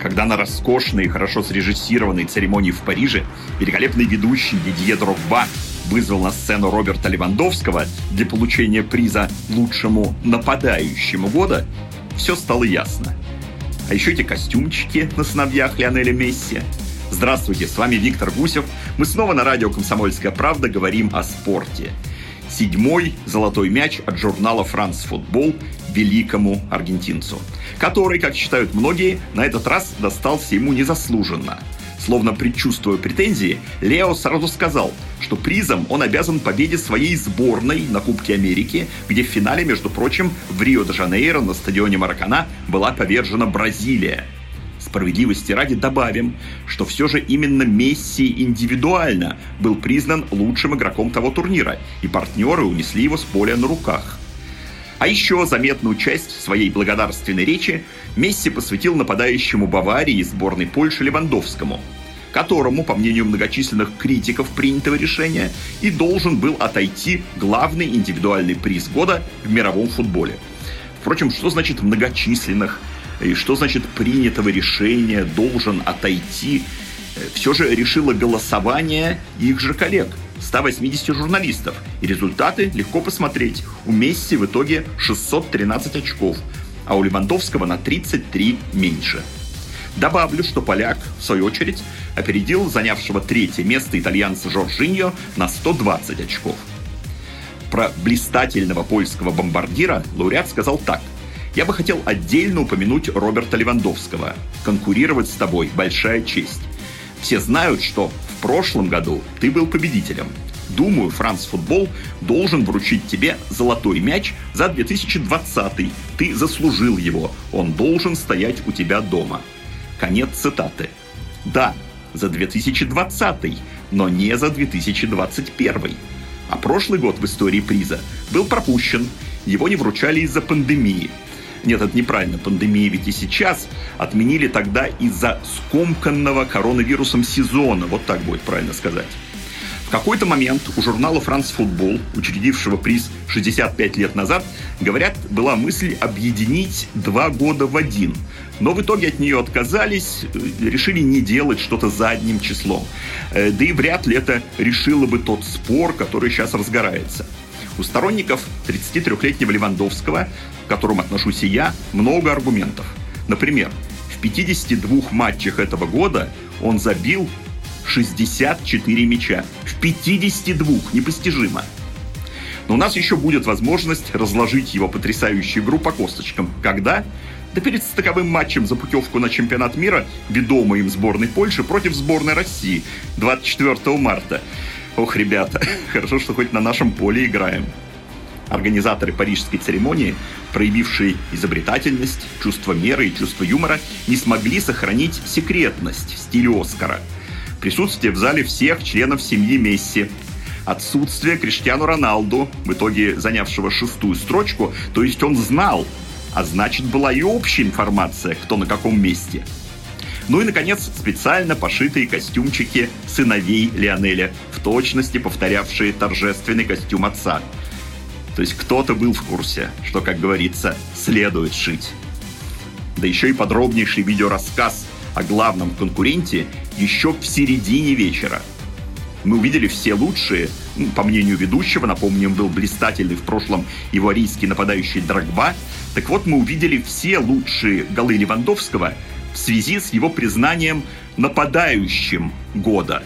Когда на роскошной и хорошо срежиссированной церемонии в Париже великолепный ведущий Дидье Дрогба вызвал на сцену Роберта Левандовского для получения приза лучшему нападающему года, все стало ясно. А еще эти костюмчики на сыновьях Лионеля Месси. Здравствуйте, с вами Виктор Гусев. Мы снова на радио «Комсомольская правда» говорим о спорте. Седьмой золотой мяч от журнала «Франс Футбол» великому аргентинцу, который, как считают многие, на этот раз достался ему незаслуженно. Словно предчувствуя претензии, Лео сразу сказал, что призом он обязан победе своей сборной на Кубке Америки, где в финале, между прочим, в Рио-де-Жанейро на стадионе Маракана была повержена Бразилия. Справедливости ради добавим, что все же именно Месси индивидуально был признан лучшим игроком того турнира, и партнеры унесли его с поля на руках. А еще заметную часть своей благодарственной речи Месси посвятил нападающему Баварии и сборной Польши Левандовскому, которому, по мнению многочисленных критиков принятого решения, и должен был отойти главный индивидуальный приз года в мировом футболе. Впрочем, что значит многочисленных и что значит принятого решения должен отойти, э, все же решило голосование их же коллег – 180 журналистов. И результаты легко посмотреть. У Месси в итоге 613 очков, а у Левандовского на 33 меньше. Добавлю, что поляк, в свою очередь, опередил занявшего третье место итальянца Жоржиньо на 120 очков. Про блистательного польского бомбардира лауреат сказал так. «Я бы хотел отдельно упомянуть Роберта Левандовского. Конкурировать с тобой – большая честь. Все знают, что прошлом году ты был победителем. Думаю, Франц Футбол должен вручить тебе золотой мяч за 2020. Ты заслужил его. Он должен стоять у тебя дома. Конец цитаты. Да, за 2020, но не за 2021. А прошлый год в истории приза был пропущен. Его не вручали из-за пандемии. Нет, это неправильно. Пандемия ведь и сейчас отменили тогда из-за скомканного коронавирусом сезона. Вот так будет правильно сказать. В какой-то момент у журнала «Франц Футбол», учредившего приз 65 лет назад, говорят, была мысль объединить два года в один. Но в итоге от нее отказались, э, решили не делать что-то задним числом. Э, да и вряд ли это решило бы тот спор, который сейчас разгорается. У сторонников 33-летнего Левандовского, к которому отношусь и я, много аргументов. Например, в 52 матчах этого года он забил 64 мяча. В 52! Непостижимо. Но у нас еще будет возможность разложить его потрясающую игру по косточкам. Когда? Да перед стыковым матчем за путевку на чемпионат мира, ведомой им сборной Польши против сборной России 24 марта. Ох, ребята, хорошо, что хоть на нашем поле играем. Организаторы парижской церемонии, проявившие изобретательность, чувство меры и чувство юмора, не смогли сохранить секретность в стиле Оскара. Присутствие в зале всех членов семьи Месси, отсутствие Криштиану Роналду, в итоге занявшего шестую строчку, то есть он знал, а значит была и общая информация, кто на каком месте – ну и, наконец, специально пошитые костюмчики сыновей Лионеля, в точности повторявшие торжественный костюм отца. То есть кто-то был в курсе, что, как говорится, следует шить. Да еще и подробнейший видеорассказ о главном конкуренте еще в середине вечера. Мы увидели все лучшие, ну, по мнению ведущего, напомним, был блистательный в прошлом иварийский нападающий Драгба. Так вот, мы увидели все лучшие голы Левандовского – в связи с его признанием нападающим года.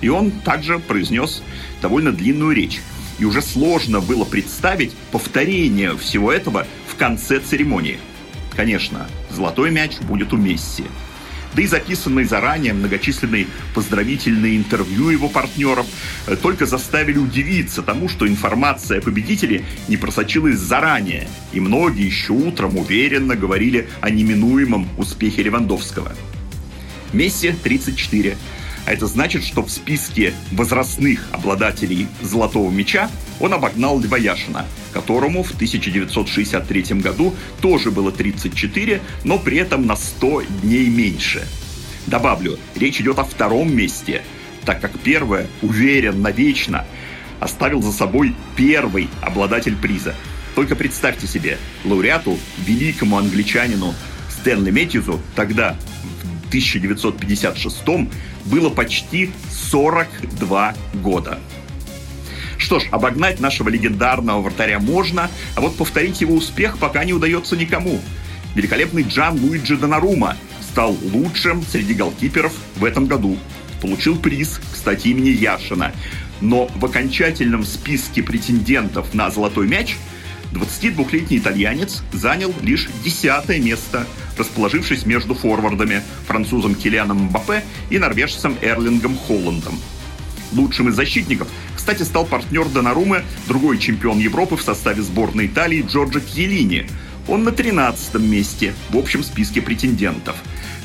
И он также произнес довольно длинную речь. И уже сложно было представить повторение всего этого в конце церемонии. Конечно, золотой мяч будет у Месси – да и записанные заранее многочисленные поздравительные интервью его партнеров э, только заставили удивиться тому, что информация о победителе не просочилась заранее, и многие еще утром уверенно говорили о неминуемом успехе Левандовского. Месси 34, А это значит, что в списке возрастных обладателей «Золотого мяча» он обогнал Льва Яшина, которому в 1963 году тоже было 34, но при этом на 100 дней меньше. Добавлю, речь идет о втором месте, так как первое, уверен, навечно, оставил за собой первый обладатель приза. Только представьте себе, лауреату, великому англичанину Стэнли Мэтьюзу тогда, в 1956 было почти 42 года. Что ж, обогнать нашего легендарного вратаря можно, а вот повторить его успех пока не удается никому. Великолепный Джан Луиджи Донарума стал лучшим среди голкиперов в этом году. Получил приз, кстати, имени Яшина. Но в окончательном списке претендентов на «Золотой мяч» 22-летний итальянец занял лишь десятое место, расположившись между форвардами французом Килианом Мбаппе и норвежцем Эрлингом Холландом. Лучшим из защитников, кстати, стал партнер Донарумы, другой чемпион Европы в составе сборной Италии Джорджо Кьелини. Он на 13 месте в общем списке претендентов.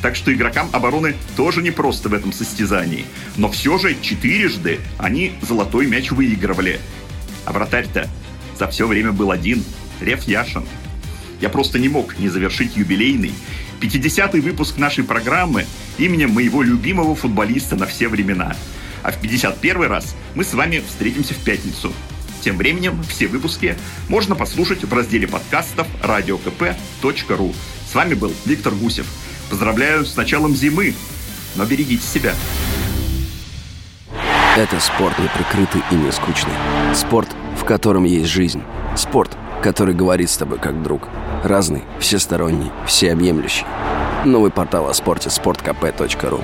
Так что игрокам обороны тоже не просто в этом состязании. Но все же четырежды они золотой мяч выигрывали. А вратарь-то за все время был один – Лев Яшин. Я просто не мог не завершить юбилейный 50-й выпуск нашей программы именем моего любимого футболиста на все времена. А в 51 раз мы с вами встретимся в пятницу. Тем временем все выпуски можно послушать в разделе подкастов radiokp.ru. С вами был Виктор Гусев. Поздравляю с началом зимы, но берегите себя. Это спорт неприкрытый и не скучный. Спорт, в котором есть жизнь. Спорт, который говорит с тобой как друг. Разный, всесторонний, всеобъемлющий. Новый портал о спорте – sportkp.ru